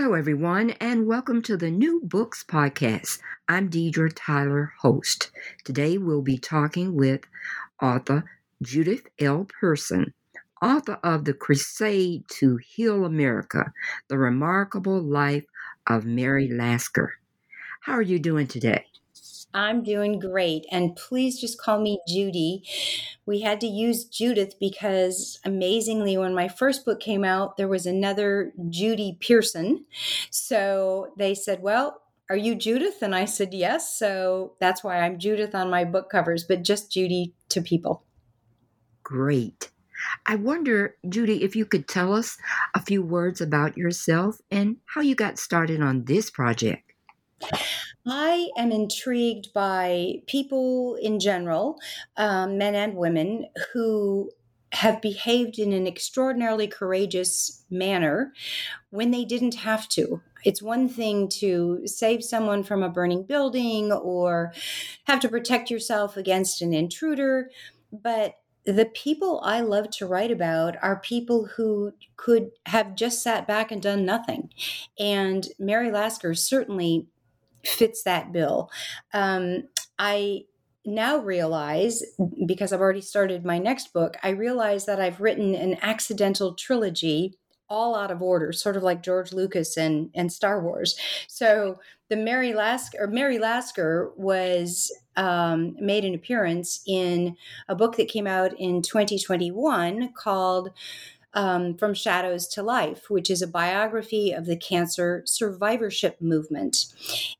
Hello, everyone, and welcome to the New Books Podcast. I'm Deidre Tyler, host. Today we'll be talking with author Judith L. Pearson, author of The Crusade to Heal America The Remarkable Life of Mary Lasker. How are you doing today? I'm doing great. And please just call me Judy. We had to use Judith because amazingly, when my first book came out, there was another Judy Pearson. So they said, Well, are you Judith? And I said, Yes. So that's why I'm Judith on my book covers, but just Judy to people. Great. I wonder, Judy, if you could tell us a few words about yourself and how you got started on this project. I am intrigued by people in general, um, men and women, who have behaved in an extraordinarily courageous manner when they didn't have to. It's one thing to save someone from a burning building or have to protect yourself against an intruder, but the people I love to write about are people who could have just sat back and done nothing. And Mary Lasker certainly fits that bill. Um, I now realize, because I've already started my next book, I realize that I've written an accidental trilogy all out of order, sort of like George Lucas and, and Star Wars. So the Mary Lasker, or Mary Lasker was um, made an appearance in a book that came out in 2021 called um, From Shadows to Life, which is a biography of the cancer survivorship movement.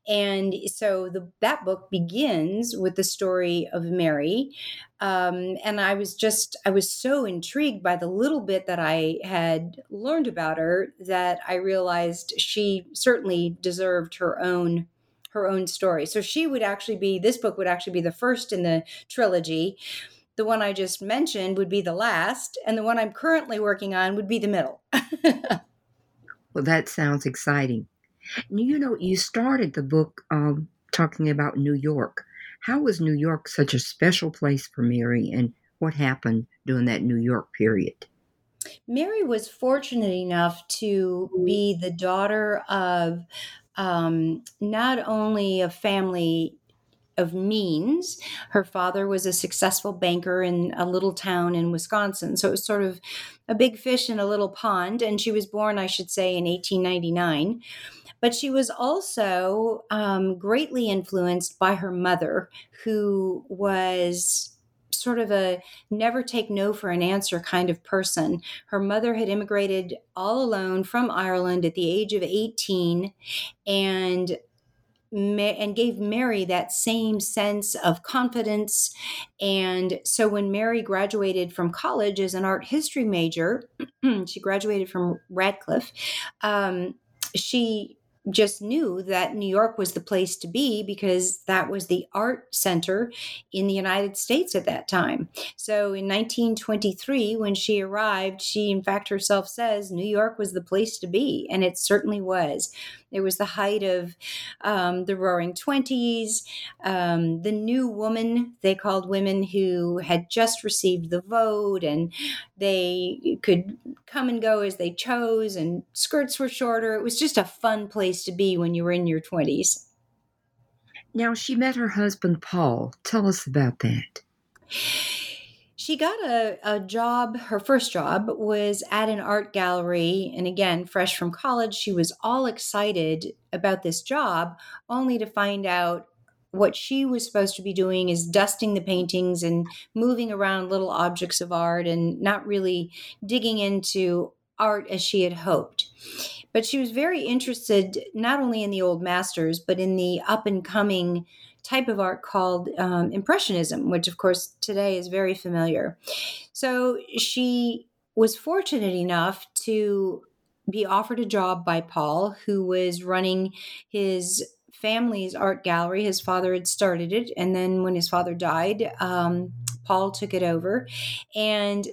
And so the, that book begins with the story of Mary. Um, and I was just, I was so intrigued by the little bit that I had learned about her that I realized she certainly deserved her own her own story. So she would actually be this book would actually be the first in the trilogy the one I just mentioned would be the last, and the one I'm currently working on would be the middle. well, that sounds exciting. You know, you started the book um, talking about New York. How was New York such a special place for Mary, and what happened during that New York period? Mary was fortunate enough to be the daughter of um, not only a family of means. Her father was a successful banker in a little town in Wisconsin. So it was sort of a big fish in a little pond. And she was born, I should say, in 1899. But she was also um, greatly influenced by her mother, who was sort of a never take no for an answer kind of person. Her mother had immigrated all alone from Ireland at the age of 18 and and gave Mary that same sense of confidence. And so when Mary graduated from college as an art history major, she graduated from Radcliffe. Um, she just knew that New York was the place to be because that was the art center in the United States at that time. So in 1923, when she arrived, she in fact herself says New York was the place to be, and it certainly was. It was the height of um, the roaring 20s, um, the new woman, they called women who had just received the vote and they could come and go as they chose, and skirts were shorter. It was just a fun place to be when you were in your 20s. Now, she met her husband, Paul. Tell us about that. She got a, a job her first job was at an art gallery and again fresh from college she was all excited about this job only to find out what she was supposed to be doing is dusting the paintings and moving around little objects of art and not really digging into art as she had hoped. But she was very interested not only in the old masters, but in the up and coming type of art called um, Impressionism, which, of course, today is very familiar. So she was fortunate enough to be offered a job by Paul, who was running his family's art gallery. His father had started it, and then when his father died, um, Paul took it over, and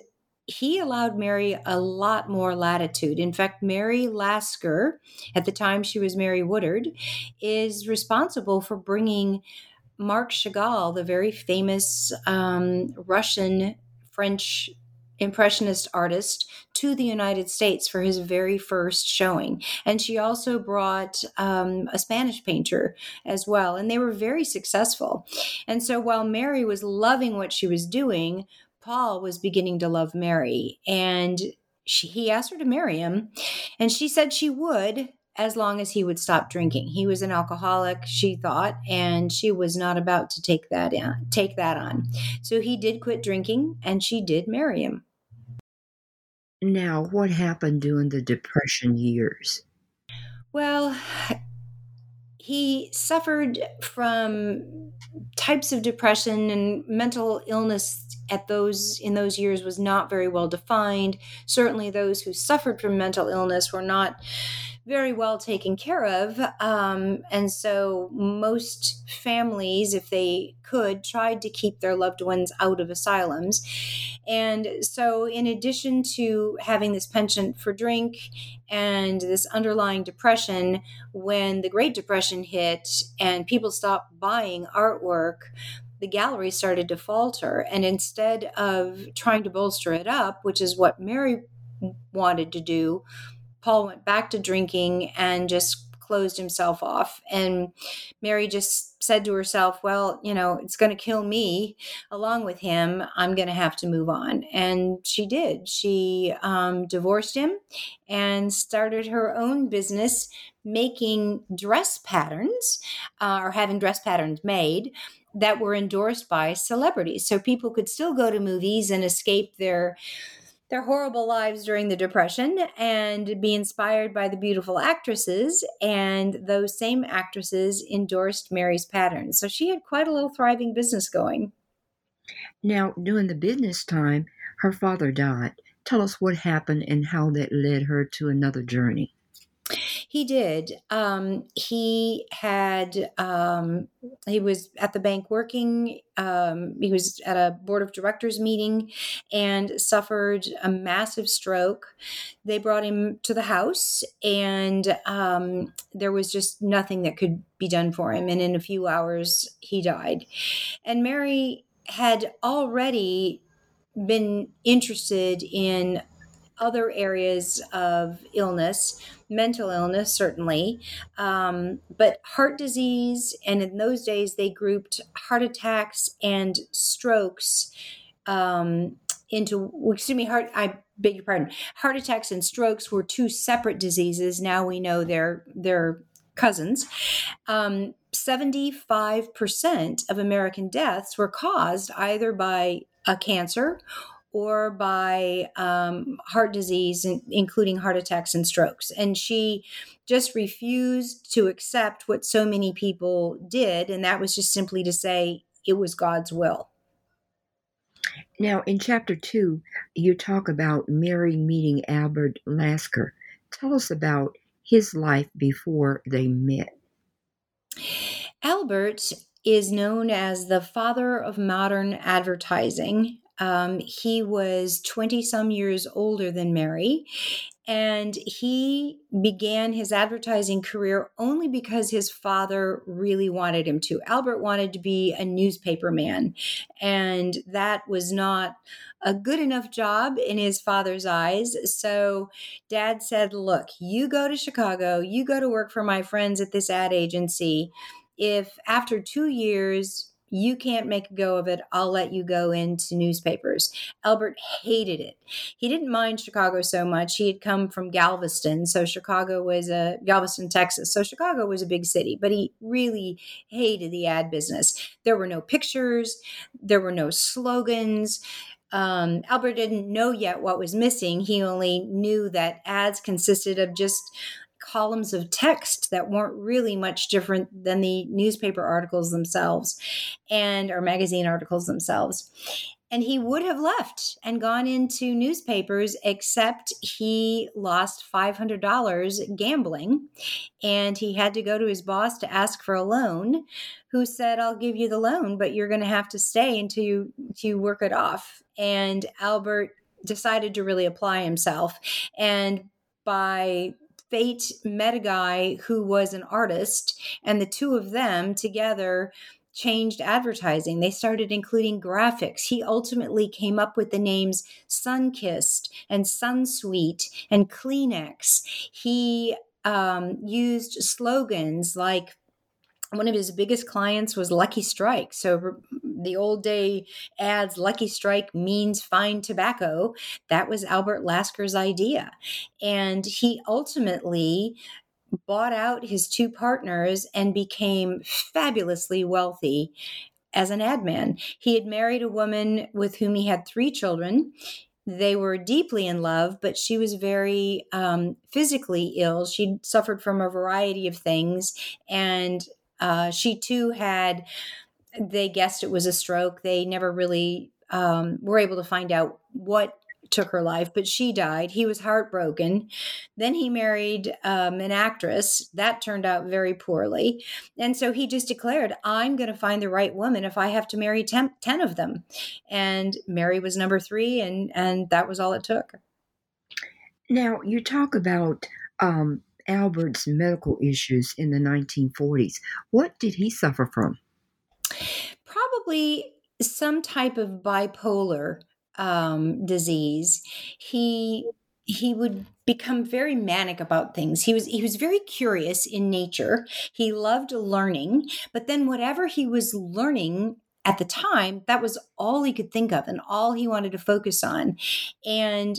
he allowed Mary a lot more latitude. In fact, Mary Lasker, at the time she was Mary Woodard, is responsible for bringing Marc Chagall, the very famous um, Russian French impressionist artist to the United States for his very first showing. And she also brought um, a Spanish painter as well. And they were very successful. And so while Mary was loving what she was doing, Paul was beginning to love Mary. And she, he asked her to marry him. And she said she would as long as he would stop drinking. He was an alcoholic, she thought, and she was not about to take that in, take that on. So he did quit drinking and she did marry him. Now, what happened during the Depression years? Well, he suffered from types of depression and mental illness at those in those years was not very well defined. Certainly those who suffered from mental illness were not very well taken care of. Um, and so most families, if they could, tried to keep their loved ones out of asylums. And so, in addition to having this penchant for drink and this underlying depression, when the Great Depression hit and people stopped buying artwork, the gallery started to falter. And instead of trying to bolster it up, which is what Mary wanted to do, Paul went back to drinking and just closed himself off. And Mary just said to herself, Well, you know, it's going to kill me along with him. I'm going to have to move on. And she did. She um, divorced him and started her own business making dress patterns uh, or having dress patterns made that were endorsed by celebrities. So people could still go to movies and escape their their horrible lives during the Depression and be inspired by the beautiful actresses. And those same actresses endorsed Mary's patterns. So she had quite a little thriving business going. Now, during the business time, her father died. Tell us what happened and how that led her to another journey. He did. Um, he had, um, he was at the bank working. Um, he was at a board of directors meeting and suffered a massive stroke. They brought him to the house, and um, there was just nothing that could be done for him. And in a few hours, he died. And Mary had already been interested in other areas of illness, mental illness, certainly, um, but heart disease. And in those days, they grouped heart attacks and strokes um, into, excuse me, heart, I beg your pardon, heart attacks and strokes were two separate diseases. Now we know they're, they're cousins. Um, 75% of American deaths were caused either by a cancer or by um, heart disease, including heart attacks and strokes. And she just refused to accept what so many people did. And that was just simply to say it was God's will. Now, in chapter two, you talk about Mary meeting Albert Lasker. Tell us about his life before they met. Albert is known as the father of modern advertising. Um, he was 20 some years older than Mary, and he began his advertising career only because his father really wanted him to. Albert wanted to be a newspaper man, and that was not a good enough job in his father's eyes. So dad said, Look, you go to Chicago, you go to work for my friends at this ad agency. If after two years you can't make a go of it. I'll let you go into newspapers. Albert hated it. He didn't mind Chicago so much. He had come from Galveston. So Chicago was a Galveston, Texas. So Chicago was a big city, but he really hated the ad business. There were no pictures, there were no slogans. Um, Albert didn't know yet what was missing. He only knew that ads consisted of just columns of text that weren't really much different than the newspaper articles themselves and or magazine articles themselves. And he would have left and gone into newspapers except he lost $500 gambling and he had to go to his boss to ask for a loan who said i'll give you the loan but you're going to have to stay until you, until you work it off. And albert decided to really apply himself. And by fate met a guy who was an artist, and the two of them together changed advertising. They started including graphics. He ultimately came up with the names Sunkist and Sunsweet and Kleenex. He um, used slogans like one of his biggest clients was Lucky Strike. So the old day ads, Lucky Strike means fine tobacco. That was Albert Lasker's idea. And he ultimately bought out his two partners and became fabulously wealthy as an ad man. He had married a woman with whom he had three children they were deeply in love, but she was very um, physically ill. She suffered from a variety of things, and uh, she too had, they guessed it was a stroke. They never really um, were able to find out what took her life, but she died. He was heartbroken. Then he married um, an actress. That turned out very poorly. And so he just declared, I'm going to find the right woman if I have to marry ten, 10 of them. And Mary was number three, and, and that was all it took. Now, you talk about um, Albert's medical issues in the 1940s. What did he suffer from? Probably some type of bipolar um, disease. He he would become very manic about things. He was he was very curious in nature. He loved learning, but then whatever he was learning at the time, that was all he could think of and all he wanted to focus on. And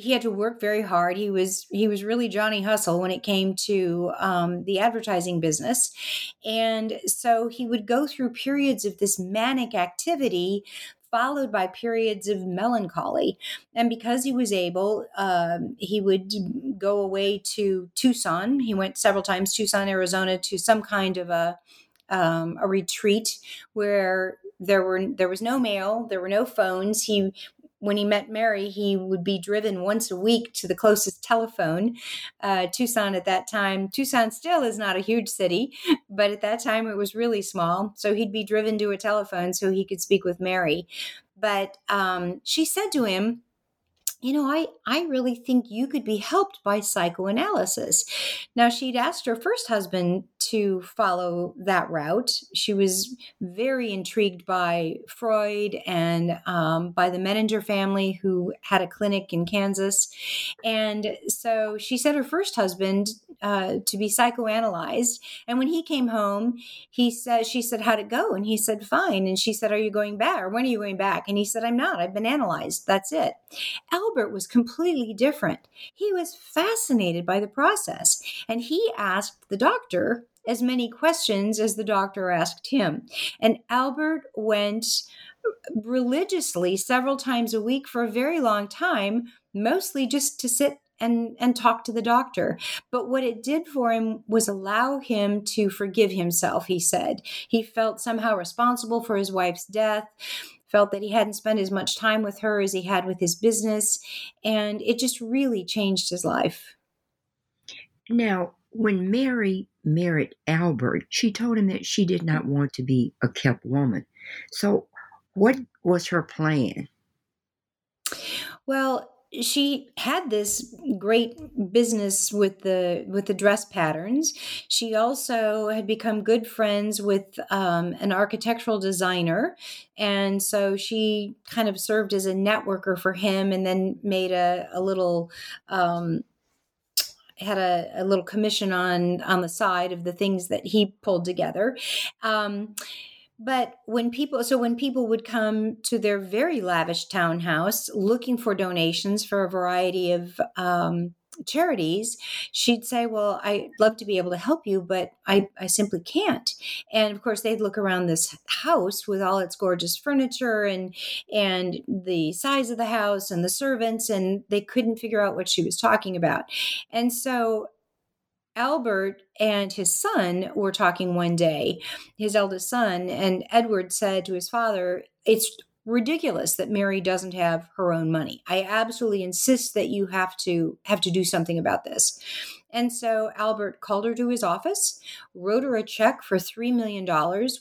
he had to work very hard. He was he was really Johnny Hustle when it came to um, the advertising business, and so he would go through periods of this manic activity, followed by periods of melancholy. And because he was able, um, he would go away to Tucson. He went several times, Tucson, Arizona, to some kind of a um, a retreat where there were there was no mail, there were no phones. He when he met Mary, he would be driven once a week to the closest telephone. Uh, Tucson at that time, Tucson still is not a huge city, but at that time it was really small. So he'd be driven to a telephone so he could speak with Mary. But um, she said to him, you know, I, I really think you could be helped by psychoanalysis. Now, she'd asked her first husband to follow that route. She was very intrigued by Freud and um, by the Menninger family, who had a clinic in Kansas. And so she said her first husband uh, to be psychoanalyzed. And when he came home, he said, she said, How'd it go? And he said, Fine. And she said, Are you going back? Or when are you going back? And he said, I'm not. I've been analyzed. That's it. Albert was completely different. He was fascinated by the process. And he asked the doctor as many questions as the doctor asked him. And Albert went religiously several times a week for a very long time, mostly just to sit and and talk to the doctor. But what it did for him was allow him to forgive himself he said. He felt somehow responsible for his wife's death felt that he hadn't spent as much time with her as he had with his business and it just really changed his life. Now when mary married albert she told him that she did not want to be a kept woman. So what was her plan? Well she had this great business with the with the dress patterns. She also had become good friends with um, an architectural designer, and so she kind of served as a networker for him, and then made a, a little. Um, had a, a, little commission on on the side of the things that he pulled together. Um, but when people so when people would come to their very lavish townhouse looking for donations for a variety of um, charities, she'd say, Well, I'd love to be able to help you, but I, I simply can't. And of course, they'd look around this house with all its gorgeous furniture and and the size of the house and the servants, and they couldn't figure out what she was talking about. And so Albert and his son were talking one day, his eldest son, and Edward said to his father, It's ridiculous that Mary doesn't have her own money. I absolutely insist that you have to have to do something about this. And so Albert called her to his office, wrote her a check for $3 million,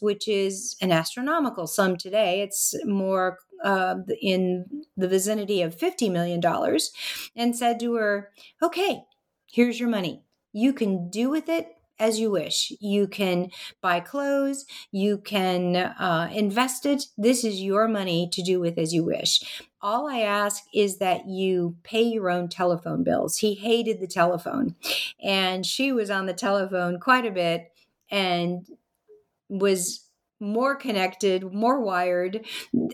which is an astronomical sum today. It's more uh, in the vicinity of $50 million, and said to her, Okay, here's your money. You can do with it as you wish. You can buy clothes, you can uh, invest it. This is your money to do with as you wish. All I ask is that you pay your own telephone bills. He hated the telephone, and she was on the telephone quite a bit and was more connected, more wired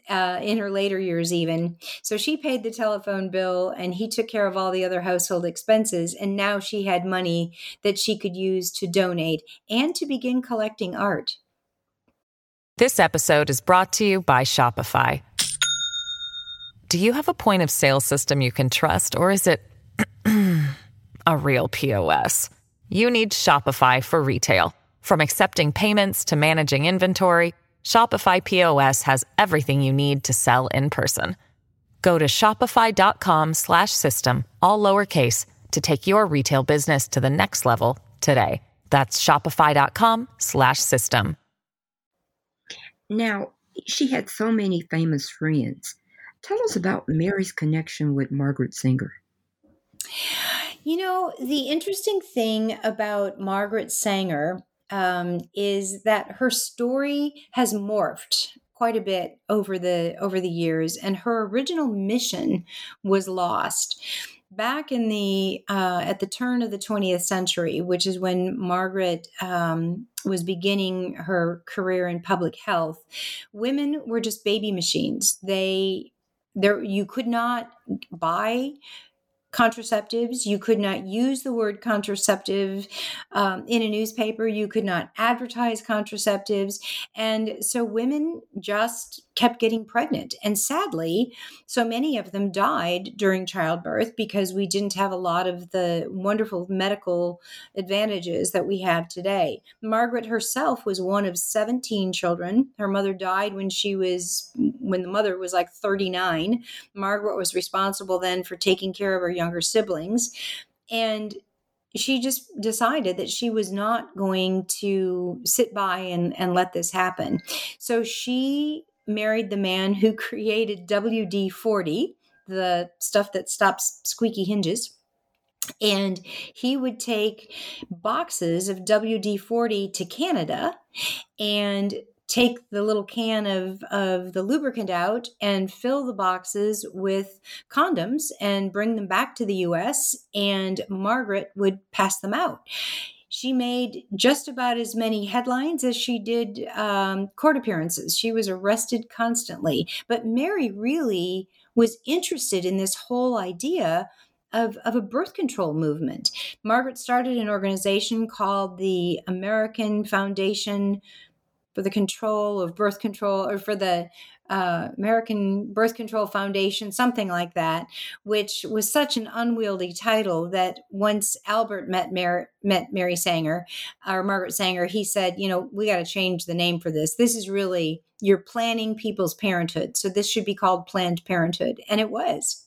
uh, in her later years, even. So she paid the telephone bill and he took care of all the other household expenses. And now she had money that she could use to donate and to begin collecting art. This episode is brought to you by Shopify. Do you have a point of sale system you can trust, or is it a real POS? You need Shopify for retail. From accepting payments to managing inventory, Shopify POS has everything you need to sell in person. Go to shopify.com/system all lowercase to take your retail business to the next level today. That's shopify.com/system. Now, she had so many famous friends. Tell us about Mary's connection with Margaret Sanger. You know, the interesting thing about Margaret Sanger um, is that her story has morphed quite a bit over the over the years, and her original mission was lost back in the uh, at the turn of the 20th century, which is when Margaret um, was beginning her career in public health, women were just baby machines. They there you could not buy contraceptives. You could not use the word contraceptive um, in a newspaper. You could not advertise contraceptives. And so women just kept getting pregnant. And sadly, so many of them died during childbirth because we didn't have a lot of the wonderful medical advantages that we have today. Margaret herself was one of 17 children. Her mother died when she was, when the mother was like 39. Margaret was responsible then for taking care of her younger siblings. And she just decided that she was not going to sit by and, and let this happen. So she married the man who created WD 40, the stuff that stops squeaky hinges. And he would take boxes of WD 40 to Canada and take the little can of, of the lubricant out and fill the boxes with condoms and bring them back to the US, and Margaret would pass them out she made just about as many headlines as she did um, court appearances. She was arrested constantly. But Mary really was interested in this whole idea of, of a birth control movement. Margaret started an organization called the American Foundation for the Control of Birth Control, or for the uh, American Birth Control Foundation, something like that, which was such an unwieldy title that once Albert met Mary, met Mary Sanger or Margaret Sanger, he said, you know, we got to change the name for this. This is really you're planning people's parenthood, so this should be called Planned Parenthood, and it was.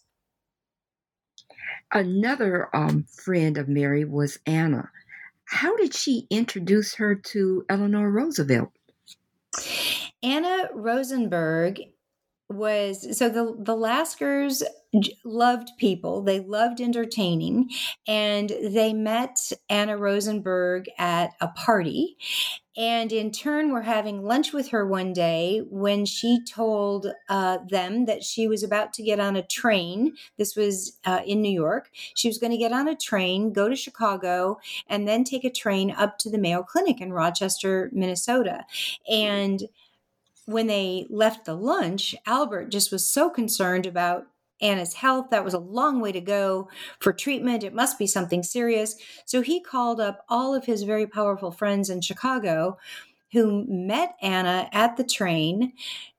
Another um, friend of Mary was Anna. How did she introduce her to Eleanor Roosevelt? Anna Rosenberg was so the the Laskers loved people. They loved entertaining and they met Anna Rosenberg at a party and in turn were having lunch with her one day when she told uh, them that she was about to get on a train. This was uh, in New York. She was going to get on a train go to Chicago and then take a train up to the Mayo Clinic in Rochester Minnesota. And when they left the lunch, Albert just was so concerned about Anna's health. That was a long way to go for treatment. It must be something serious. So he called up all of his very powerful friends in Chicago who met Anna at the train,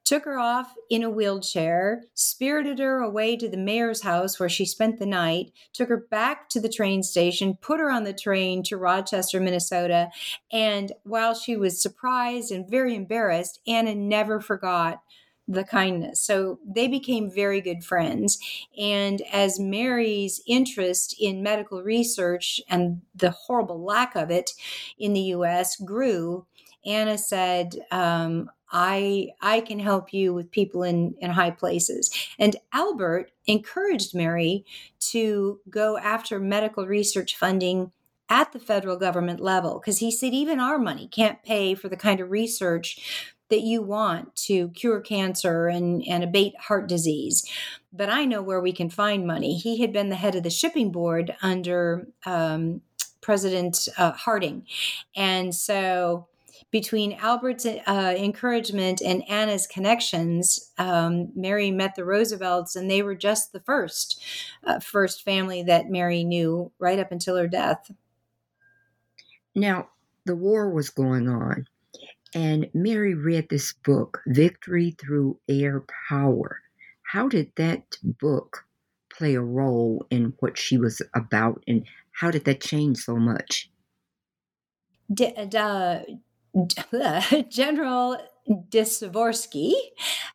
took her off in a wheelchair, spirited her away to the mayor's house where she spent the night, took her back to the train station, put her on the train to Rochester, Minnesota. And while she was surprised and very embarrassed, Anna never forgot the kindness. So they became very good friends. And as Mary's interest in medical research and the horrible lack of it in the US grew, Anna said, um, I I can help you with people in in high places. And Albert encouraged Mary to go after medical research funding at the federal government level because he said even our money can't pay for the kind of research that you want to cure cancer and, and abate heart disease. But I know where we can find money. He had been the head of the shipping board under um, President uh, Harding. And so between Albert's uh, encouragement and Anna's connections, um, Mary met the Roosevelts, and they were just the first uh, first family that Mary knew right up until her death. Now, the war was going on, and Mary read this book, Victory Through Air Power. How did that book play a role in what she was about, and how did that change so much? D- uh, General de Seversky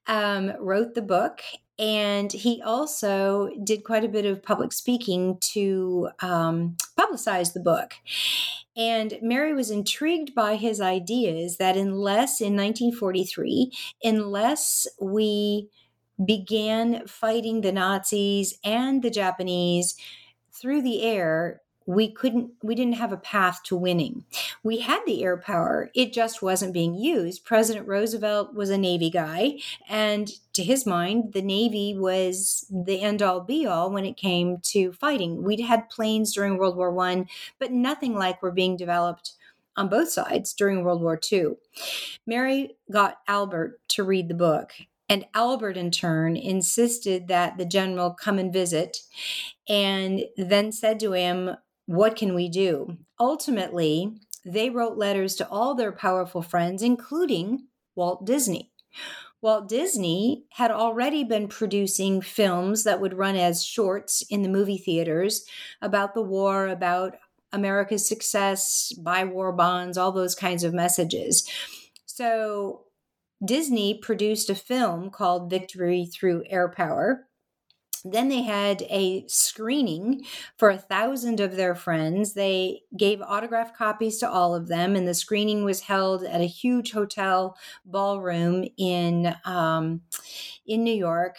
um, wrote the book, and he also did quite a bit of public speaking to um, publicize the book. And Mary was intrigued by his ideas that unless in 1943, unless we began fighting the Nazis and the Japanese through the air, we couldn't we didn't have a path to winning. We had the air power it just wasn't being used. President roosevelt was a navy guy and to his mind the navy was the end all be all when it came to fighting. We'd had planes during world war one but nothing like were being developed on both sides during world war 2 mary got albert to read the book and Albert, in turn, insisted that the general come and visit and then said to him, what can we do? Ultimately, they wrote letters to all their powerful friends, including Walt Disney. Walt Disney had already been producing films that would run as shorts in the movie theaters about the war, about America's success, buy war bonds, all those kinds of messages. So Disney produced a film called Victory Through Air Power then they had a screening for a thousand of their friends. They gave autograph copies to all of them, and the screening was held at a huge hotel ballroom in um, in New York.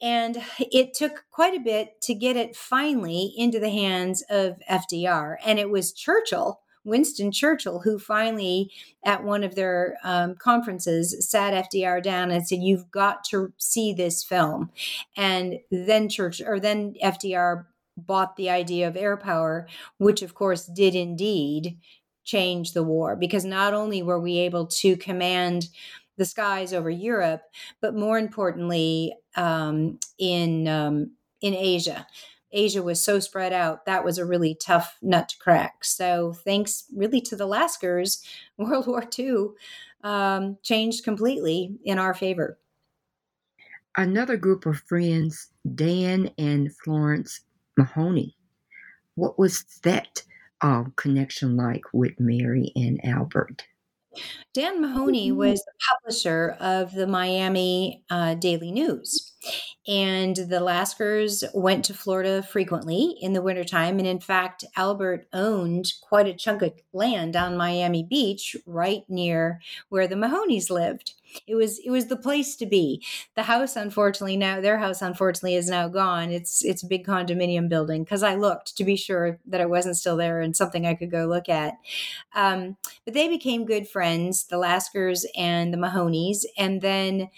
And it took quite a bit to get it finally into the hands of FDR, and it was Churchill Winston Churchill, who finally, at one of their um, conferences, sat FDR down and said, "You've got to see this film." And then Church, or then FDR bought the idea of air power, which of course did indeed change the war because not only were we able to command the skies over Europe, but more importantly, um, in um, in Asia. Asia was so spread out, that was a really tough nut to crack. So, thanks really to the Laskers, World War II um, changed completely in our favor. Another group of friends, Dan and Florence Mahoney. What was that uh, connection like with Mary and Albert? Dan Mahoney was the publisher of the Miami uh, Daily News. And the Laskers went to Florida frequently in the wintertime. And in fact, Albert owned quite a chunk of land on Miami Beach, right near where the Mahoneys lived. It was it was the place to be. The house, unfortunately, now their house, unfortunately, is now gone. It's it's a big condominium building because I looked to be sure that it wasn't still there and something I could go look at. Um, but they became good friends, the Laskers and the Mahoneys, and then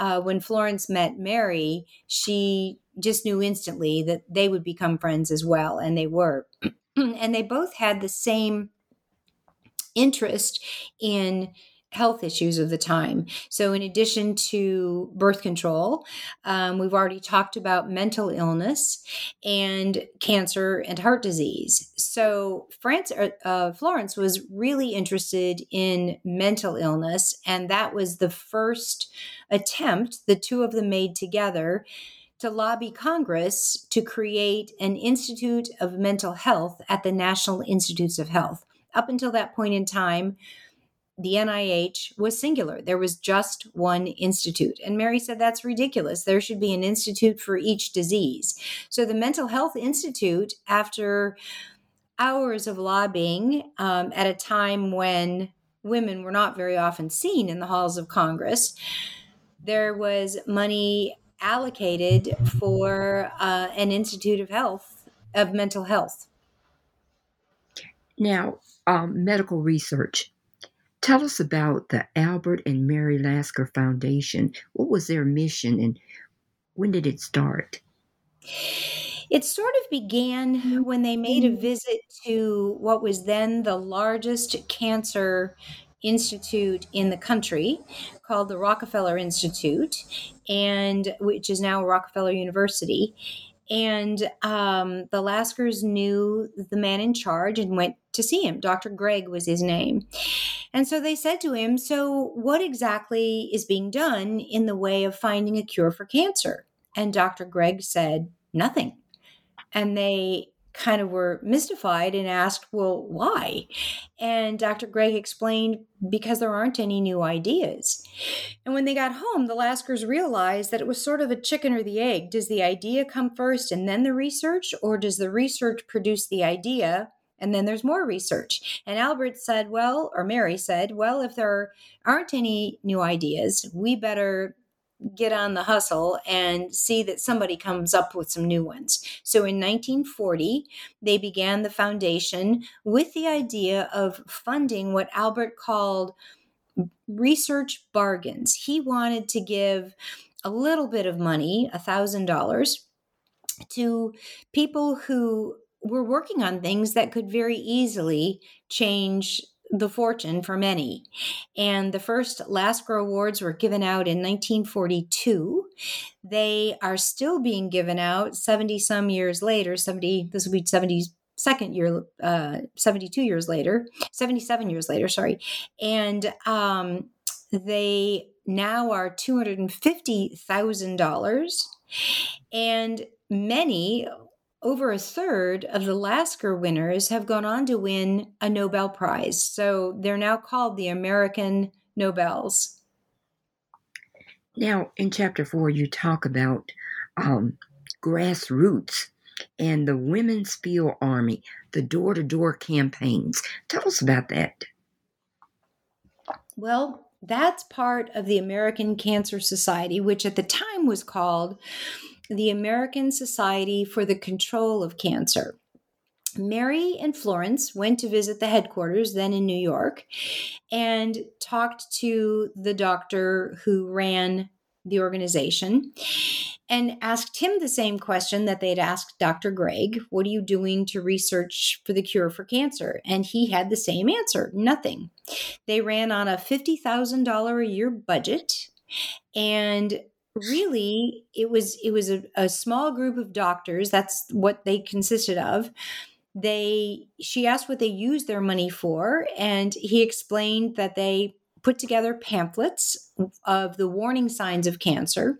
uh, when Florence met Mary, she just knew instantly that they would become friends as well, and they were. and they both had the same interest in health issues of the time. So, in addition to birth control, um, we've already talked about mental illness and cancer and heart disease. So, France, uh, uh, Florence was really interested in mental illness, and that was the first attempt the two of them made together to lobby Congress to create an Institute of Mental Health at the National Institutes of Health. Up until that point in time, the NIH was singular. There was just one institute. And Mary said that's ridiculous. There should be an institute for each disease. So the Mental Health Institute, after hours of lobbying um, at a time when women were not very often seen in the halls of Congress, there was money allocated for uh, an Institute of Health, of mental health. Now, um, medical research Tell us about the Albert and Mary Lasker Foundation. What was their mission and when did it start? It sort of began when they made a mm-hmm. visit to what was then the largest cancer institute in the country called the Rockefeller Institute and which is now Rockefeller University and um, the Laskers knew the man in charge and went to see him. Dr. Gregg was his name. And so they said to him, So, what exactly is being done in the way of finding a cure for cancer? And Dr. Gregg said, Nothing. And they kind of were mystified and asked, Well, why? And Dr. Gregg explained, Because there aren't any new ideas. And when they got home, the Laskers realized that it was sort of a chicken or the egg. Does the idea come first and then the research, or does the research produce the idea? And then there's more research. And Albert said, well, or Mary said, well, if there aren't any new ideas, we better get on the hustle and see that somebody comes up with some new ones. So in 1940, they began the foundation with the idea of funding what Albert called research bargains. He wanted to give a little bit of money, $1,000, to people who were working on things that could very easily change the fortune for many. And the first Lasker Awards were given out in 1942. They are still being given out 70 some years later, 70, this will be 70 second year uh 72 years later 77 years later sorry and um they now are $250,000 and many over a third of the Lasker winners have gone on to win a Nobel Prize. So they're now called the American Nobels. Now, in chapter four, you talk about um, grassroots and the Women's Field Army, the door to door campaigns. Tell us about that. Well, that's part of the American Cancer Society, which at the time was called the American Society for the Control of Cancer. Mary and Florence went to visit the headquarters, then in New York, and talked to the doctor who ran the organization and asked him the same question that they'd asked Dr. Gregg What are you doing to research for the cure for cancer? And he had the same answer nothing. They ran on a $50,000 a year budget and really it was it was a, a small group of doctors that's what they consisted of. They she asked what they used their money for and he explained that they put together pamphlets of the warning signs of cancer.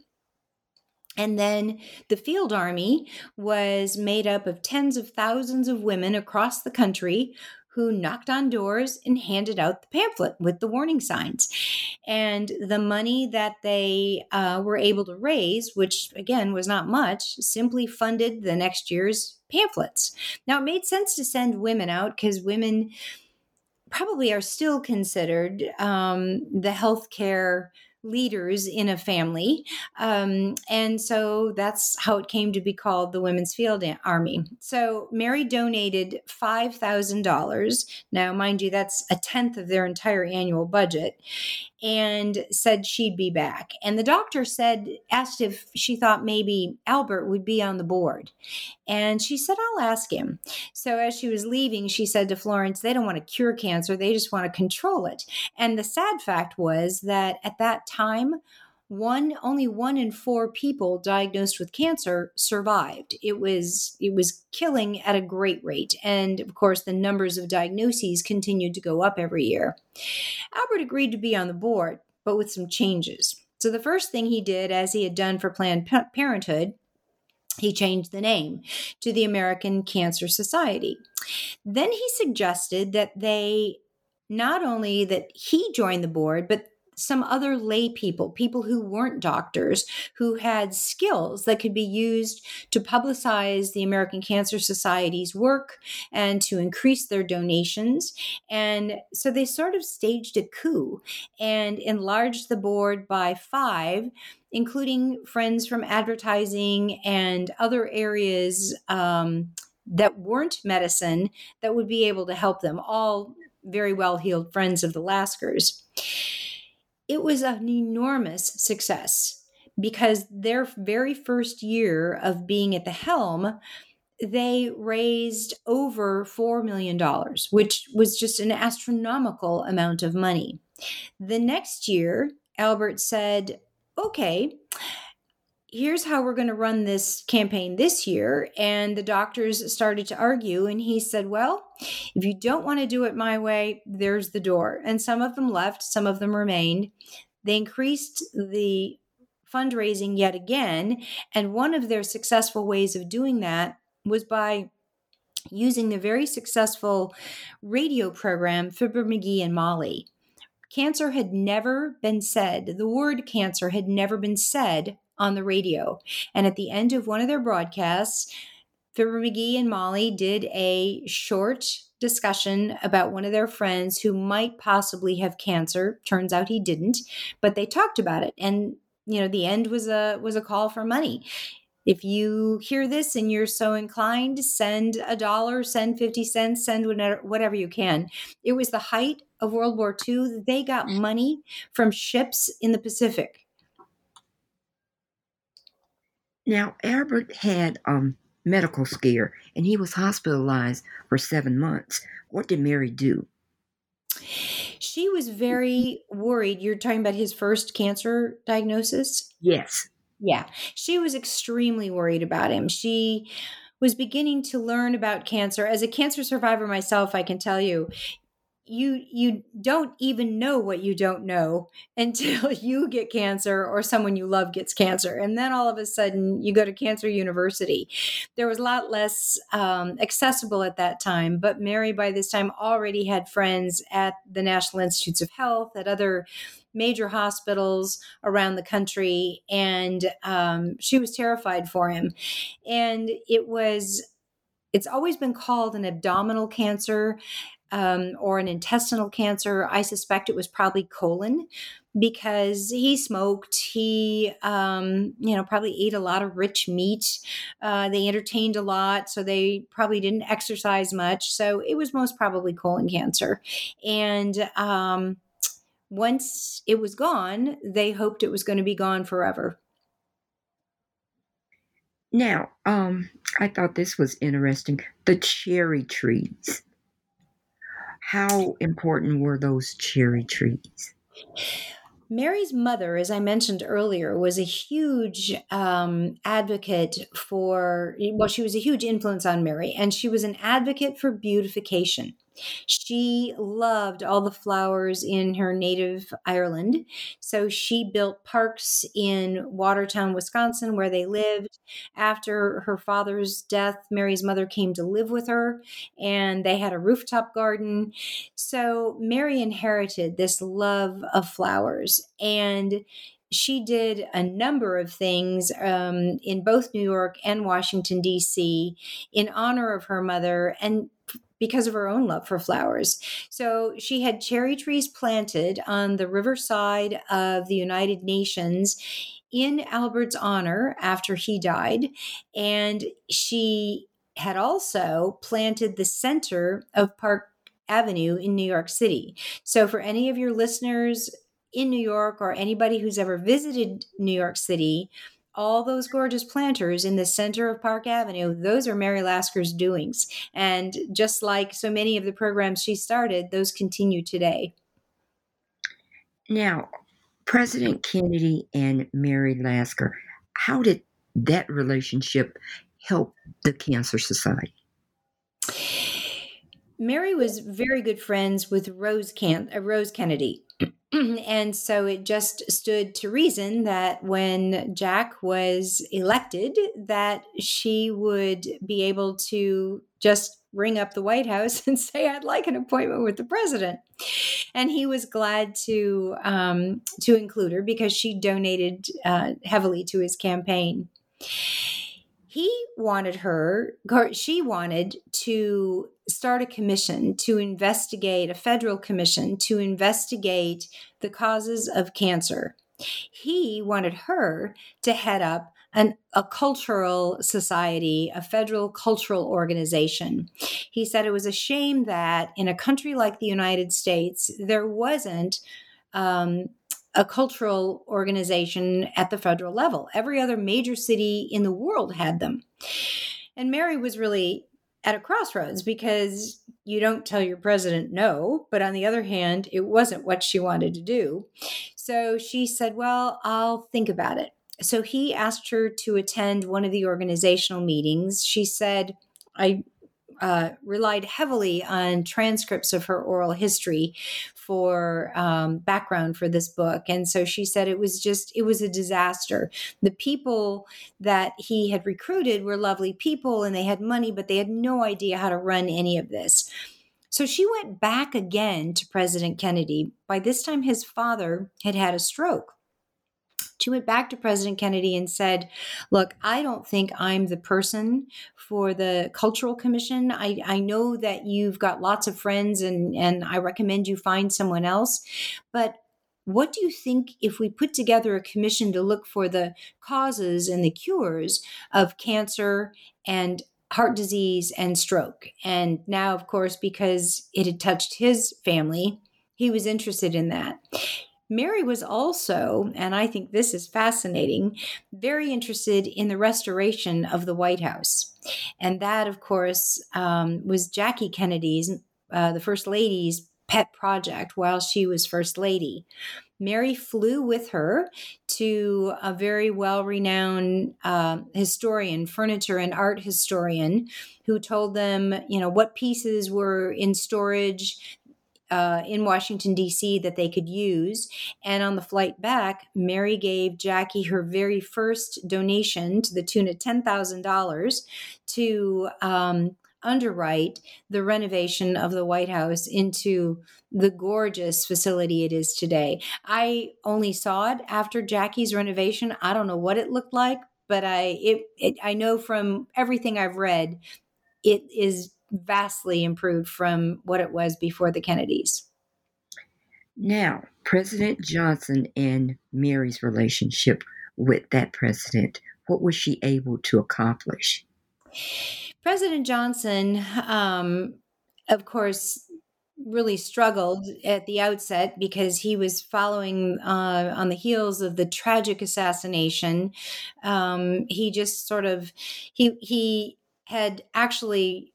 And then the field army was made up of tens of thousands of women across the country who knocked on doors and handed out the pamphlet with the warning signs. And the money that they uh, were able to raise, which again was not much, simply funded the next year's pamphlets. Now, it made sense to send women out because women probably are still considered um, the healthcare leaders in a family. Um, and so that's how it came to be called the Women's Field Army. So Mary donated $5,000. Now, mind you, that's a tenth of their entire annual budget, and said she'd be back. And the doctor said, asked if she thought maybe Albert would be on the board. And she said, I'll ask him. So as she was leaving, she said to Florence, they don't want to cure cancer, they just want to control it. And the sad fact was that at that time, one only one in four people diagnosed with cancer survived. It was it was killing at a great rate. And of course the numbers of diagnoses continued to go up every year. Albert agreed to be on the board but with some changes. So the first thing he did as he had done for planned parenthood he changed the name to the American Cancer Society. Then he suggested that they not only that he join the board, but some other lay people, people who weren't doctors, who had skills that could be used to publicize the American Cancer Society's work and to increase their donations. And so they sort of staged a coup and enlarged the board by five including friends from advertising and other areas um, that weren't medicine that would be able to help them, all very well heeled friends of the Laskers it was an enormous success because their very first year of being at the helm, they raised over $4 million, which was just an astronomical amount of money. The next year, Albert said, okay, here's how we're going to run this campaign this year. And the doctors started to argue. And he said, well, if you don't want to do it my way, there's the door. And some of them left, some of them remained. They increased the fundraising yet again. And one of their successful ways of doing that was by using the very successful radio program Fibber McGee and Molly. Cancer had never been said, the word cancer had never been said on the radio. And at the end of one of their broadcasts, Fibber McGee and Molly did a short discussion about one of their friends who might possibly have cancer. Turns out he didn't, but they talked about it. And you know, the end was a was a call for money. If you hear this and you're so inclined, send a dollar, send 50 cents, send whatever, whatever you can. It was the height of World War II. They got mm. money from ships in the Pacific Now, Albert had um, medical scare and he was hospitalized for seven months. What did Mary do? She was very worried. You're talking about his first cancer diagnosis? Yes. Yeah. She was extremely worried about him. She was beginning to learn about cancer. As a cancer survivor myself, I can tell you, you you don't even know what you don't know until you get cancer or someone you love gets cancer and then all of a sudden you go to cancer university. There was a lot less um, accessible at that time but mary by this time already had friends at the national institutes of health at other major hospitals around the country and um, she was terrified for him. And it was it's always been called an abdominal cancer um, or an intestinal cancer. I suspect it was probably colon because he smoked. He, um, you know, probably ate a lot of rich meat. Uh, they entertained a lot, so they probably didn't exercise much. So it was most probably colon cancer. And um, once it was gone, they hoped it was going to be gone forever. Now, um, I thought this was interesting. The cherry trees how important were those cherry trees? Mary's mother, as I mentioned earlier, was a huge um, advocate for, well, she was a huge influence on Mary, and she was an advocate for beautification. She loved all the flowers in her native Ireland. So she built parks in Watertown, Wisconsin, where they lived. After her father's death, Mary's mother came to live with her, and they had a rooftop garden. So Mary inherited this love of flowers. And she did a number of things um, in both New York and Washington, D.C., in honor of her mother. And because of her own love for flowers. So she had cherry trees planted on the riverside of the United Nations in Albert's honor after he died. And she had also planted the center of Park Avenue in New York City. So, for any of your listeners in New York or anybody who's ever visited New York City, all those gorgeous planters in the center of Park Avenue, those are Mary Lasker's doings. And just like so many of the programs she started, those continue today. Now, President Kennedy and Mary Lasker, how did that relationship help the Cancer Society? Mary was very good friends with Rose, Can- uh, Rose Kennedy. and so it just stood to reason that when Jack was elected that she would be able to just ring up the White House and say, "I'd like an appointment with the president," and he was glad to um, to include her because she donated uh, heavily to his campaign. He wanted her, she wanted to start a commission to investigate, a federal commission to investigate the causes of cancer. He wanted her to head up an, a cultural society, a federal cultural organization. He said it was a shame that in a country like the United States, there wasn't um, a cultural organization at the federal level. Every other major city in the world had them. And Mary was really at a crossroads because you don't tell your president no, but on the other hand, it wasn't what she wanted to do. So she said, Well, I'll think about it. So he asked her to attend one of the organizational meetings. She said, I uh, relied heavily on transcripts of her oral history for um, background for this book. And so she said it was just, it was a disaster. The people that he had recruited were lovely people and they had money, but they had no idea how to run any of this. So she went back again to President Kennedy. By this time, his father had had a stroke. She went back to President Kennedy and said, Look, I don't think I'm the person for the Cultural Commission. I, I know that you've got lots of friends and, and I recommend you find someone else. But what do you think if we put together a commission to look for the causes and the cures of cancer and heart disease and stroke? And now, of course, because it had touched his family, he was interested in that. Mary was also, and I think this is fascinating, very interested in the restoration of the White House. And that, of course, um, was Jackie Kennedy's, uh, the First Lady's pet project while she was First Lady. Mary flew with her to a very well renowned uh, historian, furniture and art historian, who told them, you know, what pieces were in storage uh, in Washington, D.C., that they could use. And on the flight back, Mary gave Jackie her very first donation to the tune of $10,000 to um, underwrite the renovation of the White House into the gorgeous facility it is today. I only saw it after Jackie's renovation. I don't know what it looked like, but I it, it I know from everything I've read, it is vastly improved from what it was before the Kennedys. Now, President Johnson and Mary's relationship with that president, what was she able to accomplish? President Johnson, um, of course, really struggled at the outset because he was following uh, on the heels of the tragic assassination. Um, he just sort of he he had actually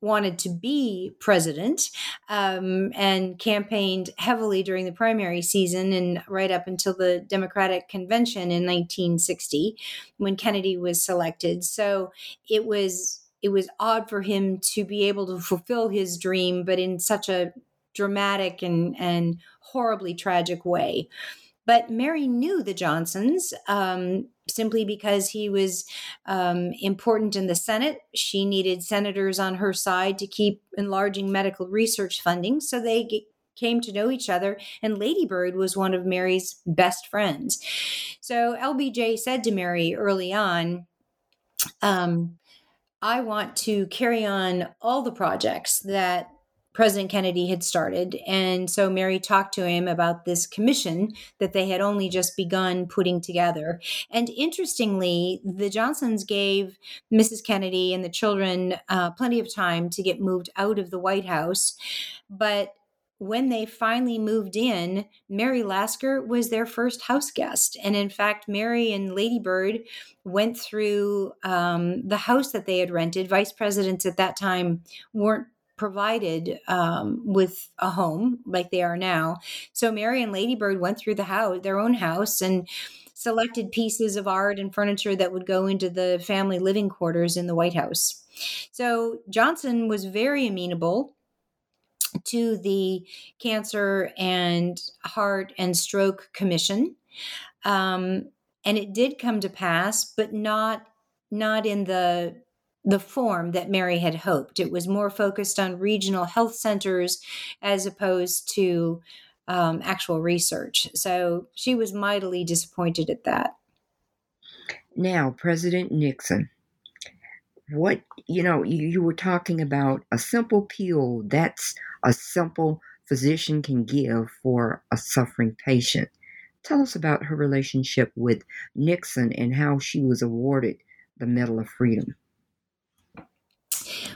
wanted to be president um, and campaigned heavily during the primary season and right up until the Democratic convention in 1960 when Kennedy was selected. So it was it was odd for him to be able to fulfill his dream, but in such a dramatic and and horribly tragic way. But Mary knew the Johnsons um, simply because he was um, important in the Senate. She needed senators on her side to keep enlarging medical research funding. So they get, came to know each other, and Lady Bird was one of Mary's best friends. So LBJ said to Mary early on, um, I want to carry on all the projects that President Kennedy had started. And so Mary talked to him about this commission that they had only just begun putting together. And interestingly, the Johnsons gave Mrs. Kennedy and the children uh, plenty of time to get moved out of the White House. But when they finally moved in, Mary Lasker was their first house guest. And in fact, Mary and Ladybird went through um, the house that they had rented. Vice presidents at that time weren't provided um, with a home like they are now. So Mary and Ladybird went through the house, their own house, and selected pieces of art and furniture that would go into the family living quarters in the White House. So Johnson was very amenable to the Cancer and Heart and Stroke Commission. Um, and it did come to pass, but not not in the the form that Mary had hoped. It was more focused on regional health centers as opposed to um, actual research. So she was mightily disappointed at that. Now, President Nixon what you know you, you were talking about a simple pill that's a simple physician can give for a suffering patient tell us about her relationship with nixon and how she was awarded the medal of freedom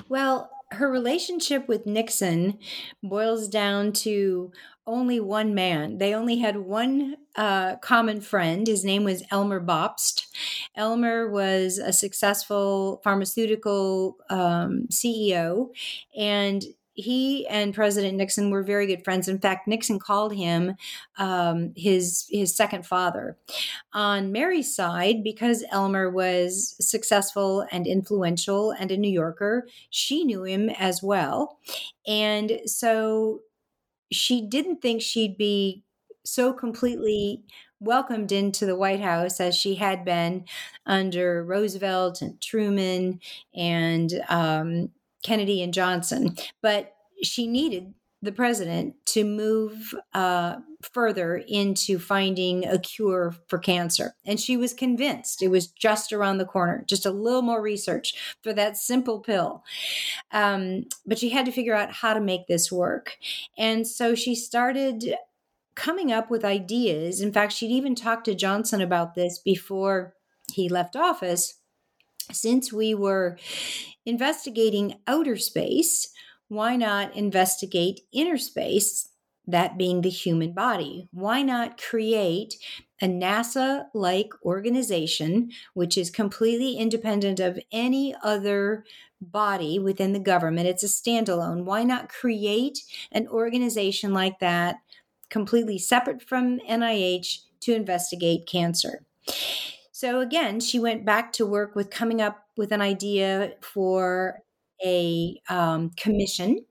well her relationship with Nixon boils down to only one man. They only had one uh, common friend. His name was Elmer Bobst. Elmer was a successful pharmaceutical um, CEO, and he and President Nixon were very good friends. In fact, Nixon called him um, his his second father. On Mary's side, because Elmer was successful and influential and a New Yorker, she knew him as well, and so she didn't think she'd be so completely welcomed into the White House as she had been under Roosevelt and Truman and um, Kennedy and Johnson, but she needed the president to move uh, further into finding a cure for cancer. And she was convinced it was just around the corner, just a little more research for that simple pill. Um, but she had to figure out how to make this work. And so she started coming up with ideas. In fact, she'd even talked to Johnson about this before he left office. Since we were investigating outer space, why not investigate inner space, that being the human body? Why not create a NASA like organization, which is completely independent of any other body within the government? It's a standalone. Why not create an organization like that, completely separate from NIH, to investigate cancer? So again, she went back to work with coming up with an idea for a um, commission.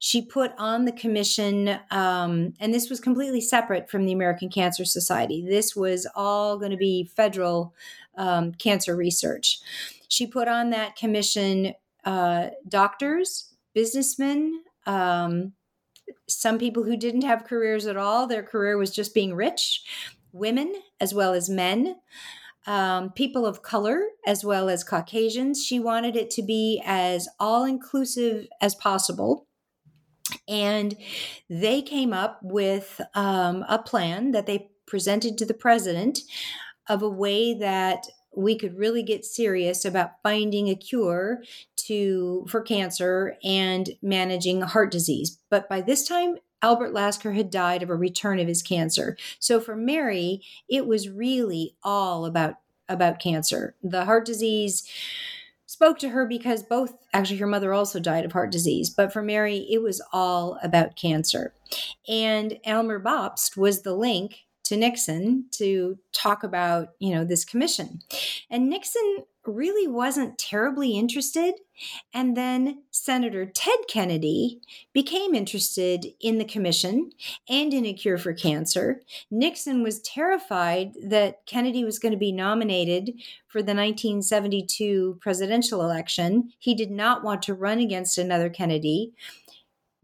She put on the commission, um, and this was completely separate from the American Cancer Society. This was all going to be federal um, cancer research. She put on that commission uh, doctors, businessmen, um, some people who didn't have careers at all, their career was just being rich, women as well as men um, people of color as well as Caucasians. She wanted it to be as all inclusive as possible. And they came up with um, a plan that they presented to the president of a way that we could really get serious about finding a cure to for cancer and managing heart disease. But by this time, Albert Lasker had died of a return of his cancer. So for Mary, it was really all about about cancer. The heart disease spoke to her because both actually her mother also died of heart disease, but for Mary it was all about cancer. And Elmer Bobst was the link to Nixon to talk about, you know, this commission. And Nixon really wasn't terribly interested. And then Senator Ted Kennedy became interested in the commission and in a cure for cancer. Nixon was terrified that Kennedy was going to be nominated for the 1972 presidential election. He did not want to run against another Kennedy.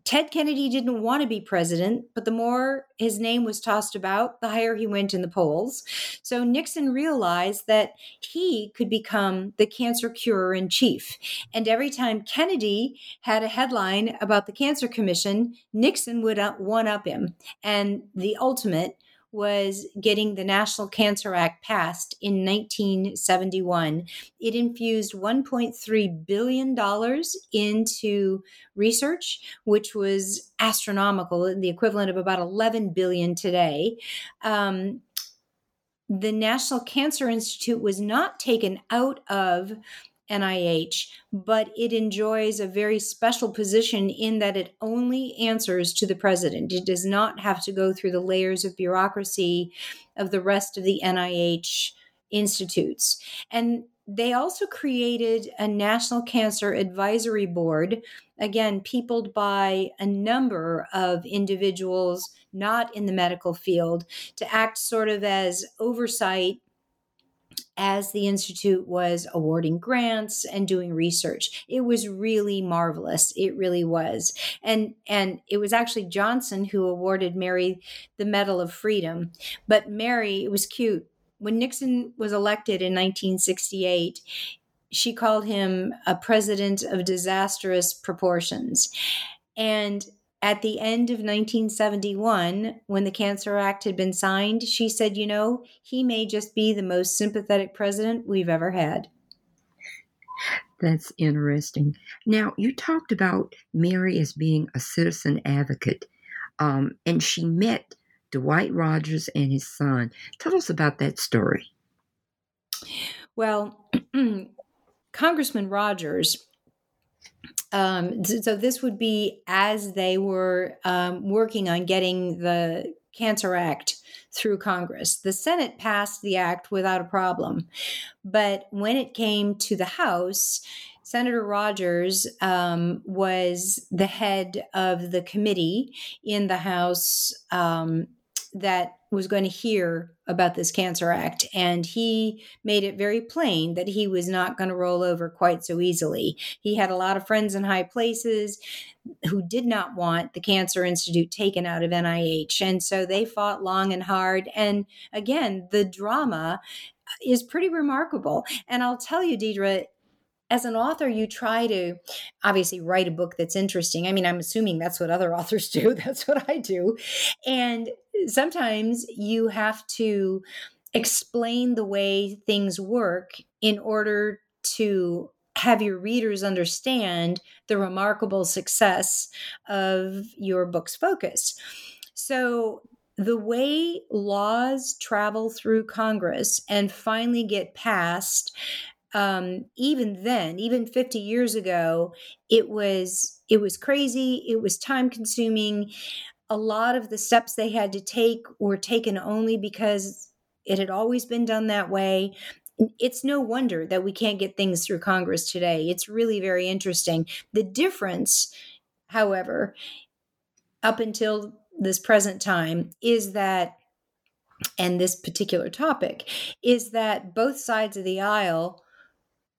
Ted Kennedy didn't want to be president, but the more his name was tossed about, the higher he went in the polls. So Nixon realized that he could become the cancer curer in chief. And every time Kennedy had a headline about the Cancer Commission, Nixon would one up him. And the ultimate was getting the National Cancer Act passed in 1971. It infused $1.3 billion into research, which was astronomical, the equivalent of about 11 billion today. Um, the National Cancer Institute was not taken out of NIH, but it enjoys a very special position in that it only answers to the president. It does not have to go through the layers of bureaucracy of the rest of the NIH institutes. And they also created a National Cancer Advisory Board, again, peopled by a number of individuals not in the medical field, to act sort of as oversight as the institute was awarding grants and doing research. It was really marvelous. It really was. And and it was actually johnson who awarded mary the medal of freedom. But mary it was cute. When nixon was elected in 1968 she called him a president of disastrous proportions. And at the end of 1971, when the Cancer Act had been signed, she said, You know, he may just be the most sympathetic president we've ever had. That's interesting. Now, you talked about Mary as being a citizen advocate, um, and she met Dwight Rogers and his son. Tell us about that story. Well, Congressman Rogers um, so this would be as they were um, working on getting the Cancer Act through Congress. The Senate passed the act without a problem. But when it came to the House, Senator Rogers um, was the head of the committee in the House um, that was going to hear about this Cancer Act. And he made it very plain that he was not going to roll over quite so easily. He had a lot of friends in high places who did not want the Cancer Institute taken out of NIH. And so they fought long and hard. And again, the drama is pretty remarkable. And I'll tell you, Deidre, as an author, you try to obviously write a book that's interesting. I mean, I'm assuming that's what other authors do. That's what I do. And sometimes you have to explain the way things work in order to have your readers understand the remarkable success of your book's focus. So, the way laws travel through Congress and finally get passed um, even then, even 50 years ago, it was it was crazy. It was time consuming. A lot of the steps they had to take were taken only because it had always been done that way. It's no wonder that we can't get things through Congress today. It's really very interesting. The difference, however, up until this present time, is that and this particular topic is that both sides of the aisle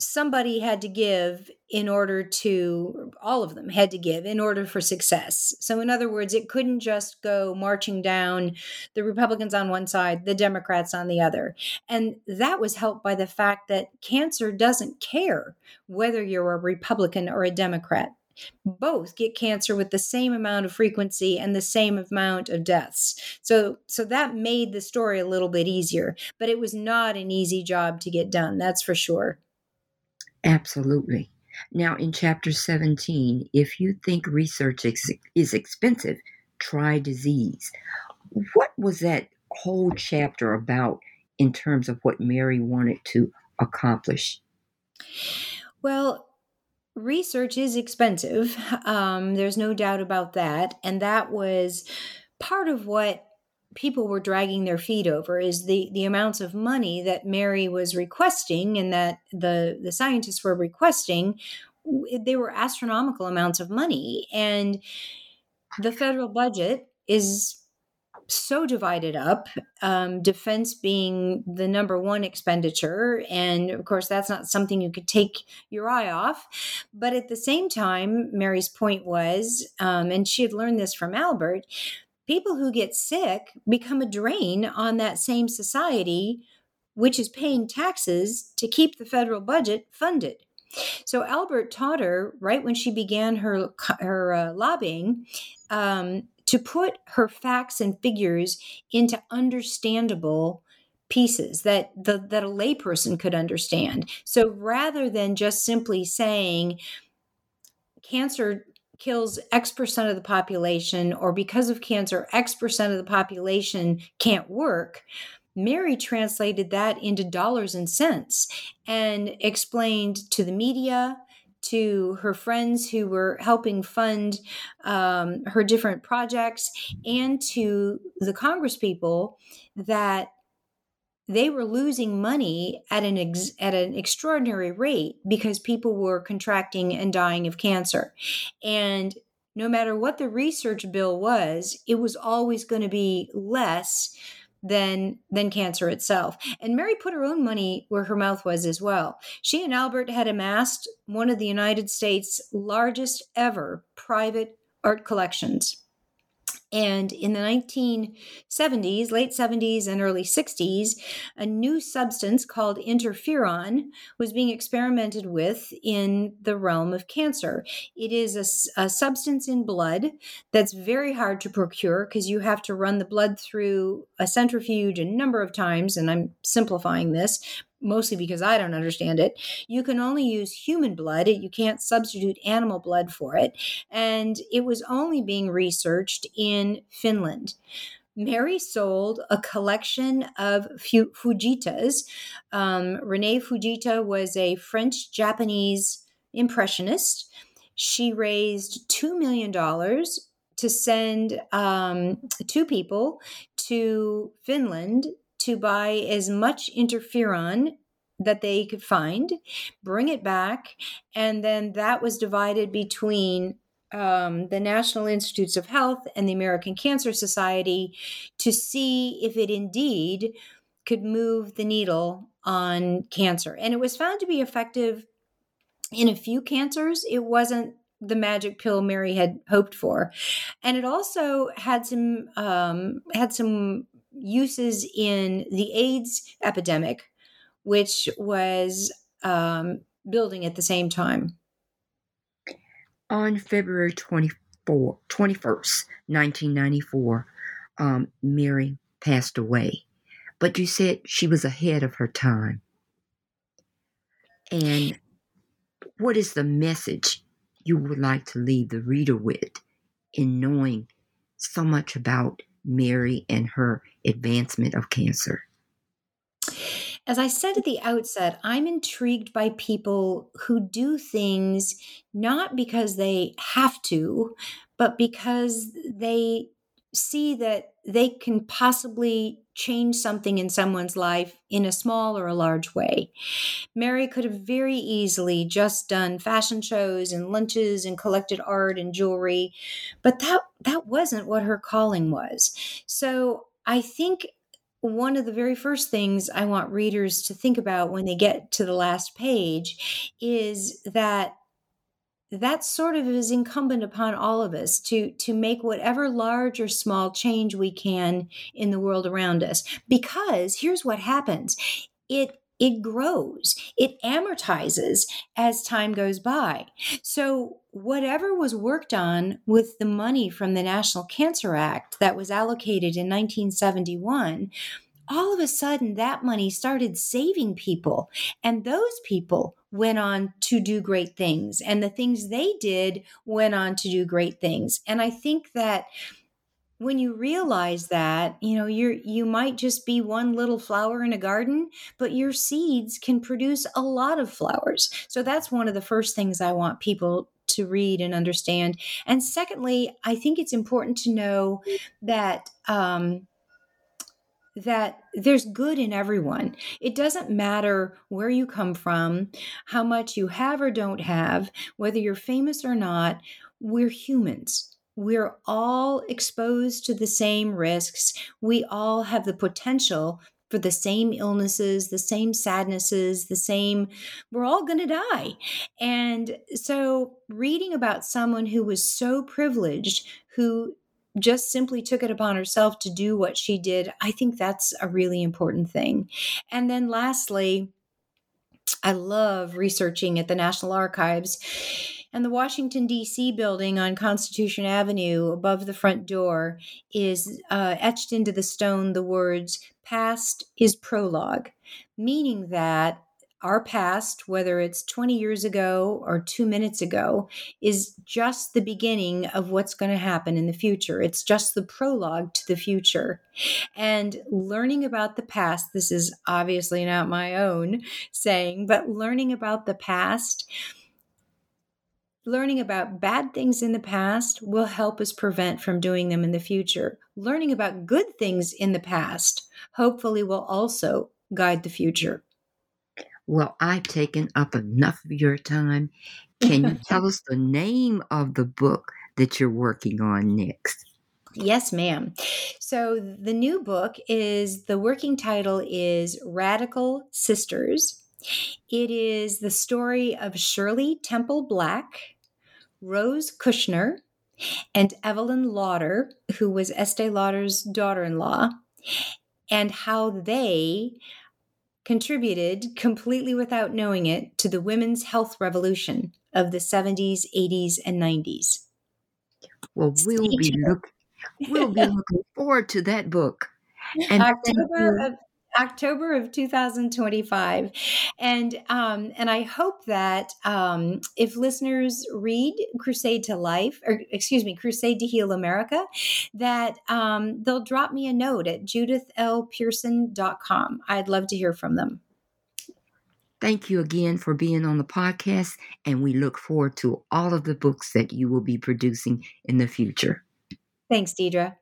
somebody had to give in order to all of them had to give in order for success so in other words it couldn't just go marching down the republicans on one side the democrats on the other and that was helped by the fact that cancer doesn't care whether you're a republican or a democrat both get cancer with the same amount of frequency and the same amount of deaths. So so that made the story a little bit easier, but it was not an easy job to get done, that's for sure. Absolutely. Now, in chapter 17, if you think research ex- is expensive, try disease. What was that whole chapter about in terms of what Mary wanted to accomplish? Well, research is expensive. Um, there's no doubt about that. And that was part of what people were dragging their feet over is the the amounts of money that Mary was requesting and that the the scientists were requesting they were astronomical amounts of money. And the federal budget is so divided up um, defense being the number one expenditure and of course that's not something you could take your eye off. But at the same time mary's point was um, and she had learned this from albert people who get sick become a drain on that same society, which is paying taxes to keep the federal budget funded. So Albert taught her right when she began her her uh, lobbying um, to put her facts and figures into understandable pieces that the, that a layperson could understand. So rather than just simply saying cancer kills X percent of the population, or because of cancer, X percent of the population can't work, Mary translated that into dollars and cents and explained to the media, to her friends who were helping fund um, her different projects, and to the congresspeople that they were losing money at an ex- at an extraordinary rate because people were contracting and dying of cancer and no matter what the research bill was it was always going to be less than than cancer itself. And Mary put her own money where her mouth was as well. She and Albert had amassed one of the United States' largest ever private art collections. And in the 1970s, late 70s, and early 60s, a new substance called interferon was being experimented with in the realm of cancer. It is a, a substance in blood that's very hard to procure because you have to run the blood through a centrifuge a number of times, and I'm simplifying this, mostly because I don't understand it. You can only use human blood, you can't substitute animal blood for it. And it was only being researched in Finland. Mary sold a collection of Fujitas. Um, Rene Fujita was a French Japanese impressionist. She raised $2 million to send um, two people to Finland to buy as much interferon that they could find, bring it back, and then that was divided between um, the National Institutes of Health and the American Cancer Society to see if it indeed could move the needle on cancer. And it was found to be effective in a few cancers. It wasn't the magic pill Mary had hoped for, and it also had some um, had some uses in the AIDS epidemic, which was um, building at the same time. On February 24, 21st, 1994, um, Mary passed away. But you said she was ahead of her time. And what is the message you would like to leave the reader with in knowing so much about Mary and her advancement of cancer? As I said at the outset, I'm intrigued by people who do things not because they have to, but because they see that they can possibly change something in someone's life in a small or a large way. Mary could have very easily just done fashion shows and lunches and collected art and jewelry, but that that wasn't what her calling was. So, I think one of the very first things I want readers to think about when they get to the last page is that that sort of is incumbent upon all of us to to make whatever large or small change we can in the world around us. Because here's what happens. It it grows. It amortizes as time goes by. So whatever was worked on with the money from the national cancer act that was allocated in 1971 all of a sudden that money started saving people. And those people went on to do great things. And the things they did went on to do great things. And i think that when you realize that you know you're you might just be one little flower in a garden but your seeds can produce a lot of flowers. So that's one of the first things i want people to read and understand. And secondly i think it's important to know that um, that there's good in everyone. It doesn't matter where you come from, how much you have or don't have, whether you're famous or not, we're humans. We're all exposed to the same risks. We all have the potential for the same illnesses, the same sadnesses, the same, we're all going to die. And so, reading about someone who was so privileged, who just simply took it upon herself to do what she did, I think that's a really important thing. And then lastly, I love researching at the National Archives. And the Washington, D.C. building on Constitution Avenue above the front door is uh, etched into the stone the words, Past is prologue, meaning that our past, whether it's 20 years ago or two minutes ago, is just the beginning of what's going to happen in the future. It's just the prologue to the future. And learning about the past, this is obviously not my own saying, but learning about the past. Learning about bad things in the past will help us prevent from doing them in the future. Learning about good things in the past hopefully will also guide the future. Well, I've taken up enough of your time. Can you tell us the name of the book that you're working on next? Yes, ma'am. So the new book is the working title is Radical Sisters. It is the story of Shirley Temple Black, Rose Kushner, and Evelyn Lauder, who was Estee Lauder's daughter in law, and how they contributed completely without knowing it to the women's health revolution of the 70s, 80s, and 90s. Well, we'll be, look, we'll be looking forward to that book. And October of October of 2025, and um, and I hope that um, if listeners read Crusade to Life, or excuse me, Crusade to Heal America, that um, they'll drop me a note at judithlpearson.com. I'd love to hear from them. Thank you again for being on the podcast, and we look forward to all of the books that you will be producing in the future. Thanks, Deidre.